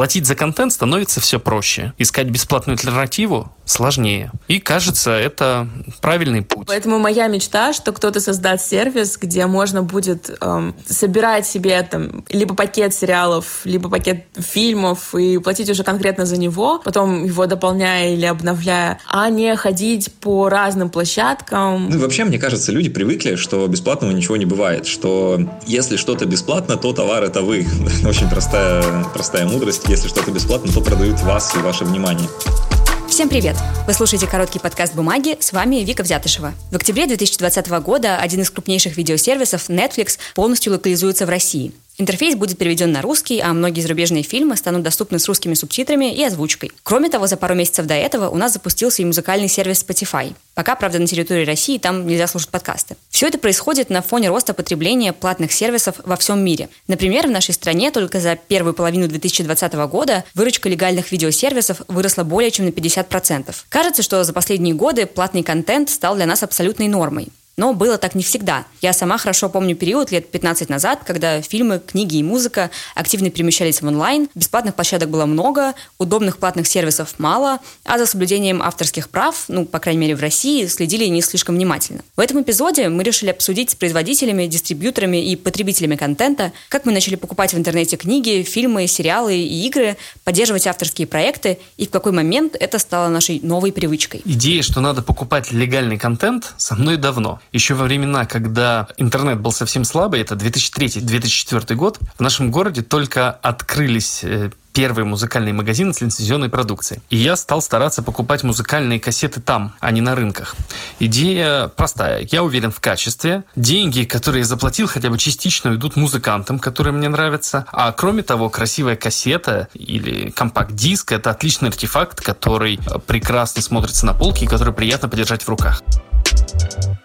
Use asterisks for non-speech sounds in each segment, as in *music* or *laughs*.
Платить за контент становится все проще. Искать бесплатную альтернативу сложнее. И кажется, это правильный путь. Поэтому моя мечта, что кто-то создаст сервис, где можно будет эм, собирать себе там либо пакет сериалов, либо пакет фильмов и платить уже конкретно за него, потом его дополняя или обновляя, а не ходить по разным площадкам. Ну и вообще, мне кажется, люди привыкли, что бесплатного ничего не бывает, что если что-то бесплатно, то товар это вы. *laughs* Очень простая, простая мудрость. Если что-то бесплатно, то продают вас и ваше внимание. Всем привет! Вы слушаете короткий подкаст «Бумаги», с вами Вика Взятышева. В октябре 2020 года один из крупнейших видеосервисов Netflix полностью локализуется в России. Интерфейс будет переведен на русский, а многие зарубежные фильмы станут доступны с русскими субтитрами и озвучкой. Кроме того, за пару месяцев до этого у нас запустился и музыкальный сервис Spotify. Пока, правда, на территории России там нельзя слушать подкасты. Все это происходит на фоне роста потребления платных сервисов во всем мире. Например, в нашей стране только за первую половину 2020 года выручка легальных видеосервисов выросла более чем на 50%. Кажется, что за последние годы платный контент стал для нас абсолютной нормой. Но было так не всегда. Я сама хорошо помню период лет 15 назад, когда фильмы, книги и музыка активно перемещались в онлайн, бесплатных площадок было много, удобных платных сервисов мало, а за соблюдением авторских прав, ну, по крайней мере, в России, следили не слишком внимательно. В этом эпизоде мы решили обсудить с производителями, дистрибьюторами и потребителями контента, как мы начали покупать в интернете книги, фильмы, сериалы и игры, поддерживать авторские проекты и в какой момент это стало нашей новой привычкой. Идея, что надо покупать легальный контент, со мной давно еще во времена, когда интернет был совсем слабый, это 2003-2004 год, в нашем городе только открылись э, первые музыкальные магазины с лицензионной продукцией. И я стал стараться покупать музыкальные кассеты там, а не на рынках. Идея простая. Я уверен в качестве. Деньги, которые я заплатил, хотя бы частично идут музыкантам, которые мне нравятся. А кроме того, красивая кассета или компакт-диск – это отличный артефакт, который прекрасно смотрится на полке и который приятно подержать в руках.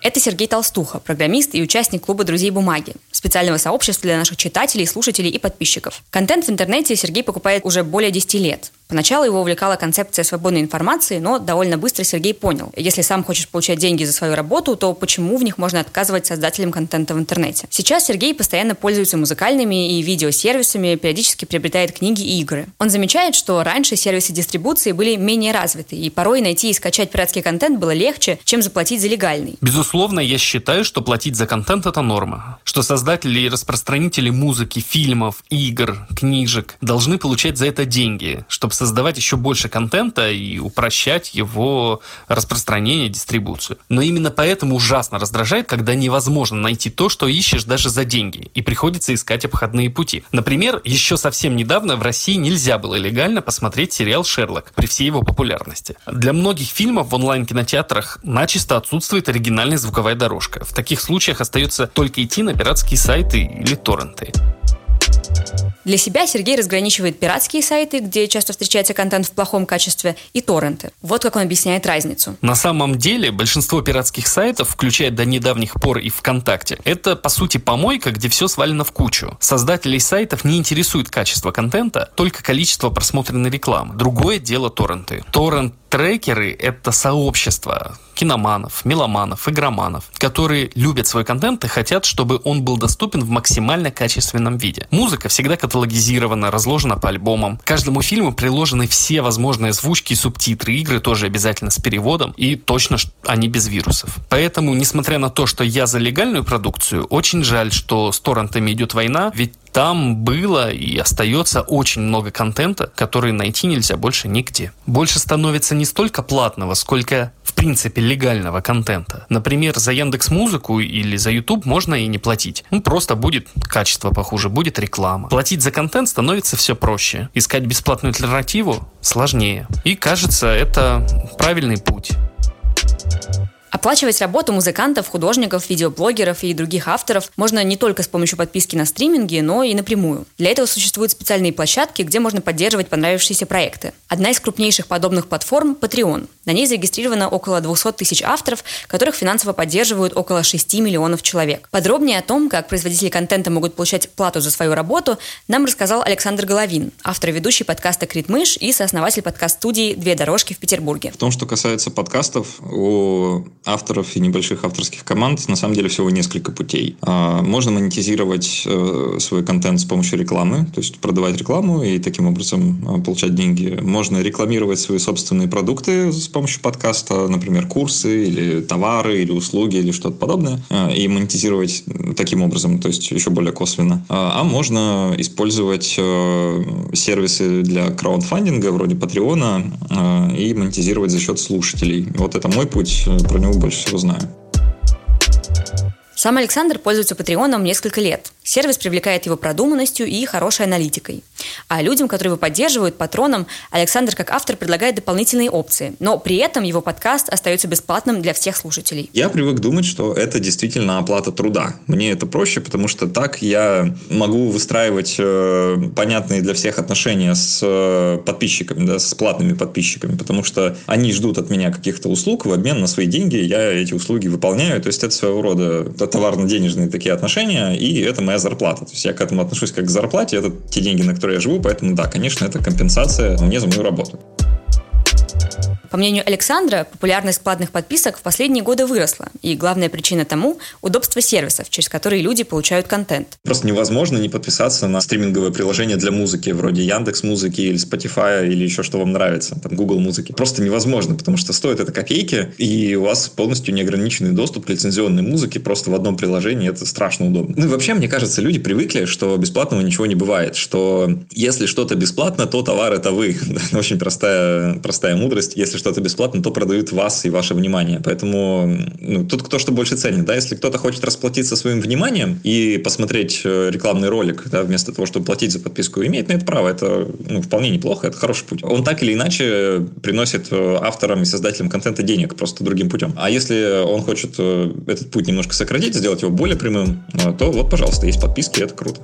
Это Сергей Толстуха, программист и участник клуба «Друзей бумаги», специального сообщества для наших читателей, слушателей и подписчиков. Контент в интернете Сергей покупает уже более 10 лет. Поначалу его увлекала концепция свободной информации, но довольно быстро Сергей понял, если сам хочешь получать деньги за свою работу, то почему в них можно отказывать создателям контента в интернете? Сейчас Сергей постоянно пользуется музыкальными и видеосервисами, периодически приобретает книги и игры. Он замечает, что раньше сервисы дистрибуции были менее развиты, и порой найти и скачать пиратский контент было легче, чем заплатить за легальный. Безусловно, я считаю, что платить за контент – это норма. Что создатели и распространители музыки, фильмов, игр, книжек должны получать за это деньги, чтобы создавать еще больше контента и упрощать его распространение, дистрибуцию. Но именно поэтому ужасно раздражает, когда невозможно найти то, что ищешь даже за деньги, и приходится искать обходные пути. Например, еще совсем недавно в России нельзя было легально посмотреть сериал «Шерлок» при всей его популярности. Для многих фильмов в онлайн-кинотеатрах начисто отсутствует оригинальная звуковая дорожка. В таких случаях остается только идти на пиратские сайты или торренты. Для себя Сергей разграничивает пиратские сайты, где часто встречается контент в плохом качестве, и торренты. Вот как он объясняет разницу. На самом деле большинство пиратских сайтов, включая до недавних пор и ВКонтакте, это по сути помойка, где все свалено в кучу. Создателей сайтов не интересует качество контента, только количество просмотренной рекламы. Другое дело торренты. Торрент трекеры — это сообщество киноманов, меломанов, игроманов, которые любят свой контент и хотят, чтобы он был доступен в максимально качественном виде. Музыка всегда каталогизирована, разложена по альбомам. К каждому фильму приложены все возможные озвучки и субтитры. Игры тоже обязательно с переводом, и точно они без вирусов. Поэтому, несмотря на то, что я за легальную продукцию, очень жаль, что с торрентами идет война, ведь там было и остается очень много контента, который найти нельзя больше нигде. Больше становится не столько платного, сколько в принципе легального контента. Например, за Яндекс Музыку или за YouTube можно и не платить. Ну, просто будет качество похуже, будет реклама. Платить за контент становится все проще. Искать бесплатную альтернативу сложнее. И кажется, это правильный путь. Оплачивать работу музыкантов, художников, видеоблогеров и других авторов можно не только с помощью подписки на стриминге, но и напрямую. Для этого существуют специальные площадки, где можно поддерживать понравившиеся проекты. Одна из крупнейших подобных платформ – Patreon. На ней зарегистрировано около 200 тысяч авторов, которых финансово поддерживают около 6 миллионов человек. Подробнее о том, как производители контента могут получать плату за свою работу, нам рассказал Александр Головин, автор и ведущий подкаста «Критмыш» и сооснователь подкаст-студии «Две дорожки» в Петербурге. В том, что касается подкастов, у авторов и небольших авторских команд на самом деле всего несколько путей. А, можно монетизировать э, свой контент с помощью рекламы, то есть продавать рекламу и таким образом а, получать деньги. Можно рекламировать свои собственные продукты с помощью подкаста, например, курсы или товары или услуги или что-то подобное, а, и монетизировать таким образом, то есть еще более косвенно. А можно использовать э, сервисы для краудфандинга вроде Патреона и монетизировать за счет слушателей. Вот это мой путь, про него больше всего знаю. Сам Александр пользуется Патреоном несколько лет. Сервис привлекает его продуманностью и хорошей аналитикой. А людям, которые его поддерживают, патронам, Александр как автор предлагает дополнительные опции. Но при этом его подкаст остается бесплатным для всех слушателей. Я привык думать, что это действительно оплата труда. Мне это проще, потому что так я могу выстраивать э, понятные для всех отношения с э, подписчиками, да, с платными подписчиками, потому что они ждут от меня каких-то услуг, в обмен на свои деньги я эти услуги выполняю. То есть это своего рода товарно-денежные такие отношения, и это моя зарплата. То есть я к этому отношусь как к зарплате, это те деньги, на которые я живу, поэтому да, конечно, это компенсация мне за мою работу. По мнению Александра, популярность платных подписок в последние годы выросла, и главная причина тому – удобство сервисов, через которые люди получают контент. Просто невозможно не подписаться на стриминговое приложение для музыки, вроде Яндекс Музыки или Spotify или еще что вам нравится, там Google Музыки. Просто невозможно, потому что стоит это копейки, и у вас полностью неограниченный доступ к лицензионной музыке просто в одном приложении. Это страшно удобно. Ну и вообще, мне кажется, люди привыкли, что бесплатного ничего не бывает, что если что-то бесплатно, то товар это вы. *laughs* Очень простая, простая мудрость. Если что-то бесплатно, то продают вас и ваше внимание. Поэтому ну, тут кто что больше ценит. Да? Если кто-то хочет расплатиться своим вниманием и посмотреть э, рекламный ролик, да, вместо того, чтобы платить за подписку, имеет на это право. Это ну, вполне неплохо, это хороший путь. Он так или иначе приносит э, авторам и создателям контента денег просто другим путем. А если он хочет э, этот путь немножко сократить, сделать его более прямым, то вот, пожалуйста, есть подписки, это круто.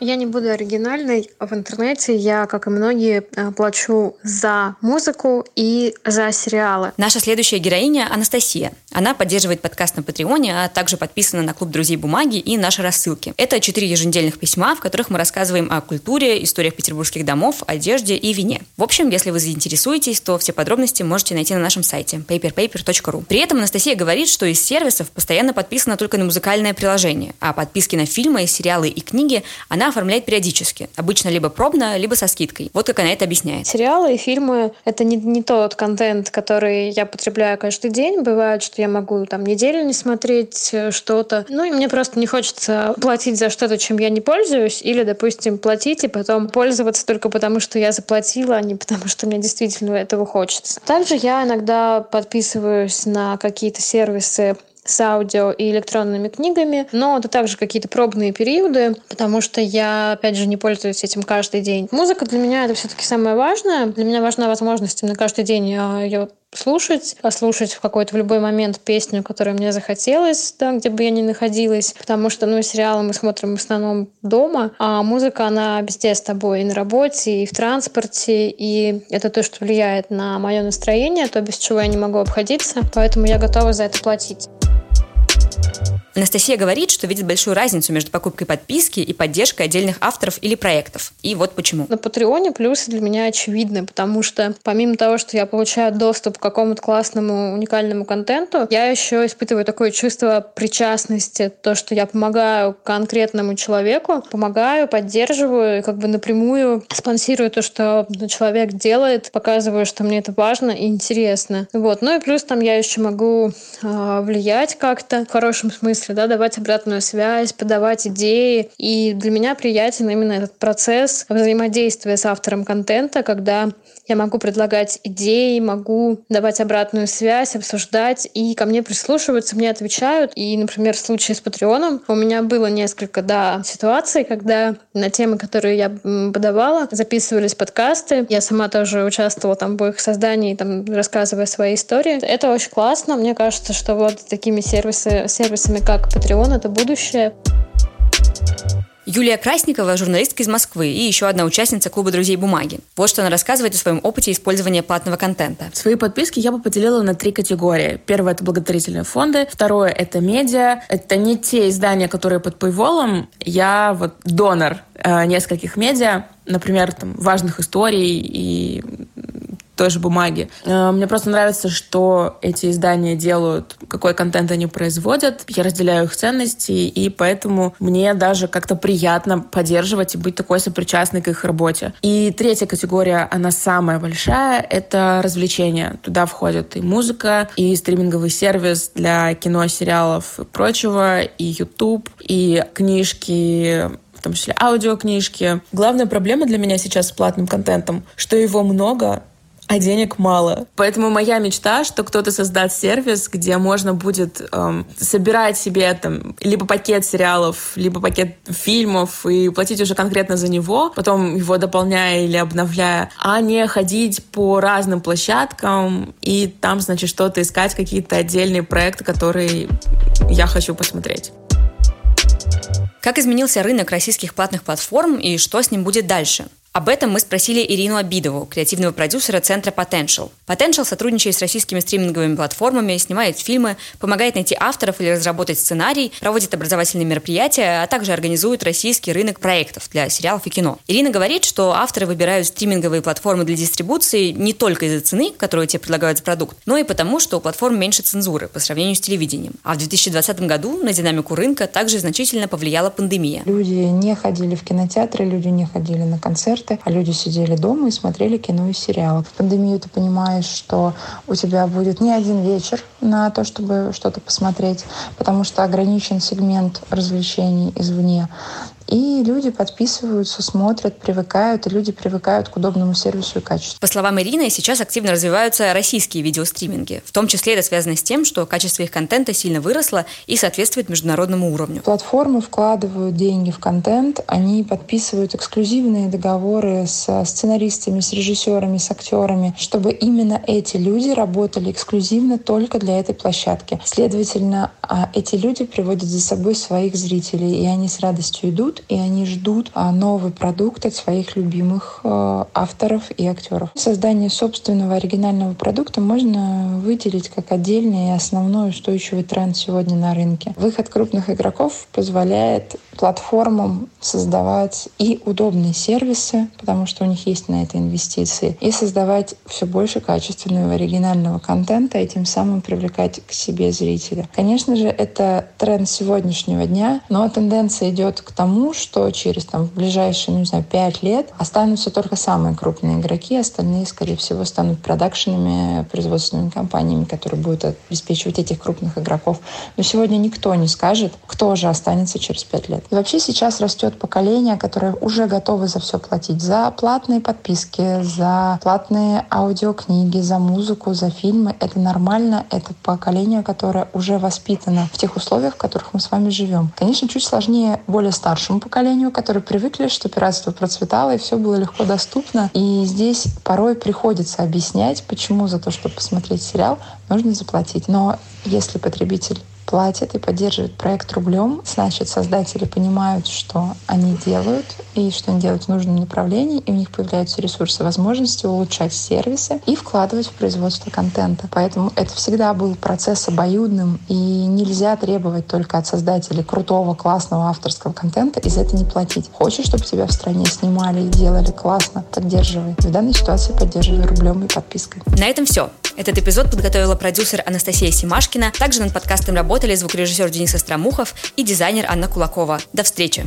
Я не буду оригинальной. В интернете я, как и многие, э, плачу за музыку и за сериалы. Наша следующая героиня Анастасия. Она поддерживает подкаст на Патреоне, а также подписана на клуб друзей бумаги и наши рассылки. Это четыре еженедельных письма, в которых мы рассказываем о культуре, историях петербургских домов, одежде и вине. В общем, если вы заинтересуетесь, то все подробности можете найти на нашем сайте paperpaper.ru. При этом Анастасия говорит, что из сервисов постоянно подписана только на музыкальное приложение, а подписки на фильмы, сериалы и книги она она оформляет периодически. Обычно либо пробно, либо со скидкой. Вот как она это объясняет. Сериалы и фильмы — это не, не тот контент, который я потребляю каждый день. Бывает, что я могу там неделю не смотреть э, что-то. Ну, и мне просто не хочется платить за что-то, чем я не пользуюсь. Или, допустим, платить и потом пользоваться только потому, что я заплатила, а не потому, что мне действительно этого хочется. Также я иногда подписываюсь на какие-то сервисы с аудио и электронными книгами, но это также какие-то пробные периоды, потому что я, опять же, не пользуюсь этим каждый день. Музыка для меня это все-таки самое важное. Для меня важна возможность на каждый день ее слушать, послушать в какой-то в любой момент песню, которая мне захотелось, да, где бы я ни находилась, потому что, ну, сериалы мы смотрим в основном дома, а музыка, она везде с тобой, и на работе, и в транспорте, и это то, что влияет на мое настроение, то, без чего я не могу обходиться, поэтому я готова за это платить. Анастасия говорит, что видит большую разницу между покупкой подписки и поддержкой отдельных авторов или проектов. И вот почему. На Патреоне плюсы для меня очевидны, потому что помимо того, что я получаю доступ к какому-то классному уникальному контенту, я еще испытываю такое чувство причастности, то, что я помогаю конкретному человеку, помогаю, поддерживаю, как бы напрямую спонсирую то, что человек делает, показываю, что мне это важно и интересно. Вот. Ну и плюс там я еще могу э, влиять как-то в хорошем смысле да, давать обратную связь, подавать идеи. И для меня приятен именно этот процесс взаимодействия с автором контента, когда я могу предлагать идеи, могу давать обратную связь, обсуждать, и ко мне прислушиваются, мне отвечают. И, например, в случае с Патреоном у меня было несколько, да, ситуаций, когда на темы, которые я подавала, записывались подкасты. Я сама тоже участвовала там в их создании, там, рассказывая свои истории. Это очень классно. Мне кажется, что вот такими сервисы, сервисами, как Patreon — это будущее. Юлия Красникова – журналистка из Москвы и еще одна участница клуба «Друзей бумаги». Вот что она рассказывает о своем опыте использования платного контента. Свои подписки я бы поделила на три категории. Первое – это благотворительные фонды. Второе – это медиа. Это не те издания, которые под Paywall. Я вот донор э, нескольких медиа, например, там, важных историй и той же бумаги. Э, мне просто нравится, что эти издания делают, какой контент они производят. Я разделяю их ценности, и поэтому мне даже как-то приятно поддерживать и быть такой сопричастной к их работе. И третья категория, она самая большая, это развлечения. Туда входят и музыка, и стриминговый сервис для кино, сериалов и прочего, и YouTube, и книжки, в том числе аудиокнижки. Главная проблема для меня сейчас с платным контентом, что его много, а денег мало. Поэтому моя мечта, что кто-то создаст сервис, где можно будет эм, собирать себе там либо пакет сериалов, либо пакет фильмов и платить уже конкретно за него, потом его дополняя или обновляя, а не ходить по разным площадкам и там, значит, что-то искать, какие-то отдельные проекты, которые я хочу посмотреть. Как изменился рынок российских платных платформ и что с ним будет дальше? Об этом мы спросили Ирину Обидову, креативного продюсера центра Potential. Potential сотрудничает с российскими стриминговыми платформами, снимает фильмы, помогает найти авторов или разработать сценарий, проводит образовательные мероприятия, а также организует российский рынок проектов для сериалов и кино. Ирина говорит, что авторы выбирают стриминговые платформы для дистрибуции не только из-за цены, которую тебе предлагают за продукт, но и потому, что у платформ меньше цензуры по сравнению с телевидением. А в 2020 году на динамику рынка также значительно повлияла пандемия. Люди не ходили в кинотеатры, люди не ходили на концерты, а люди сидели дома и смотрели кино и сериалы. Пандемию ты понимаешь, что у тебя будет не один вечер на то, чтобы что-то посмотреть, потому что ограничен сегмент развлечений извне. И люди подписываются, смотрят, привыкают, и люди привыкают к удобному сервису и качеству. По словам Ирины, сейчас активно развиваются российские видеостриминги. В том числе это связано с тем, что качество их контента сильно выросло и соответствует международному уровню. Платформы вкладывают деньги в контент, они подписывают эксклюзивные договоры с сценаристами, с режиссерами, с актерами, чтобы именно эти люди работали эксклюзивно только для этой площадки. Следовательно, а, эти люди приводят за собой своих зрителей, и они с радостью идут идут, и они ждут а, новый продукт от своих любимых э, авторов и актеров. Создание собственного оригинального продукта можно выделить как отдельный и основной устойчивый тренд сегодня на рынке. Выход крупных игроков позволяет платформам создавать и удобные сервисы, потому что у них есть на это инвестиции, и создавать все больше качественного оригинального контента и тем самым привлекать к себе зрителя. Конечно же, это тренд сегодняшнего дня, но тенденция идет к тому, что через там, в ближайшие, не знаю, пять лет останутся только самые крупные игроки, остальные, скорее всего, станут продакшенами, производственными компаниями, которые будут обеспечивать этих крупных игроков. Но сегодня никто не скажет, кто же останется через пять лет. И вообще сейчас растет поколение, которое уже готовы за все платить. За платные подписки, за платные аудиокниги, за музыку, за фильмы. Это нормально. Это поколение, которое уже воспитано в тех условиях, в которых мы с вами живем. Конечно, чуть сложнее более старшим старшему поколению, которые привыкли, что пиратство процветало и все было легко доступно. И здесь порой приходится объяснять, почему за то, чтобы посмотреть сериал, нужно заплатить. Но если потребитель платят и поддерживают проект рублем, значит, создатели понимают, что они делают и что они делают в нужном направлении, и у них появляются ресурсы, возможности улучшать сервисы и вкладывать в производство контента. Поэтому это всегда был процесс обоюдным, и нельзя требовать только от создателей крутого, классного авторского контента и за это не платить. Хочешь, чтобы тебя в стране снимали и делали классно, поддерживай. В данной ситуации поддерживай рублем и подпиской. На этом все. Этот эпизод подготовила продюсер Анастасия Симашкина. Также над подкастом работали звукорежиссер Денис Остромухов и дизайнер Анна Кулакова. До встречи!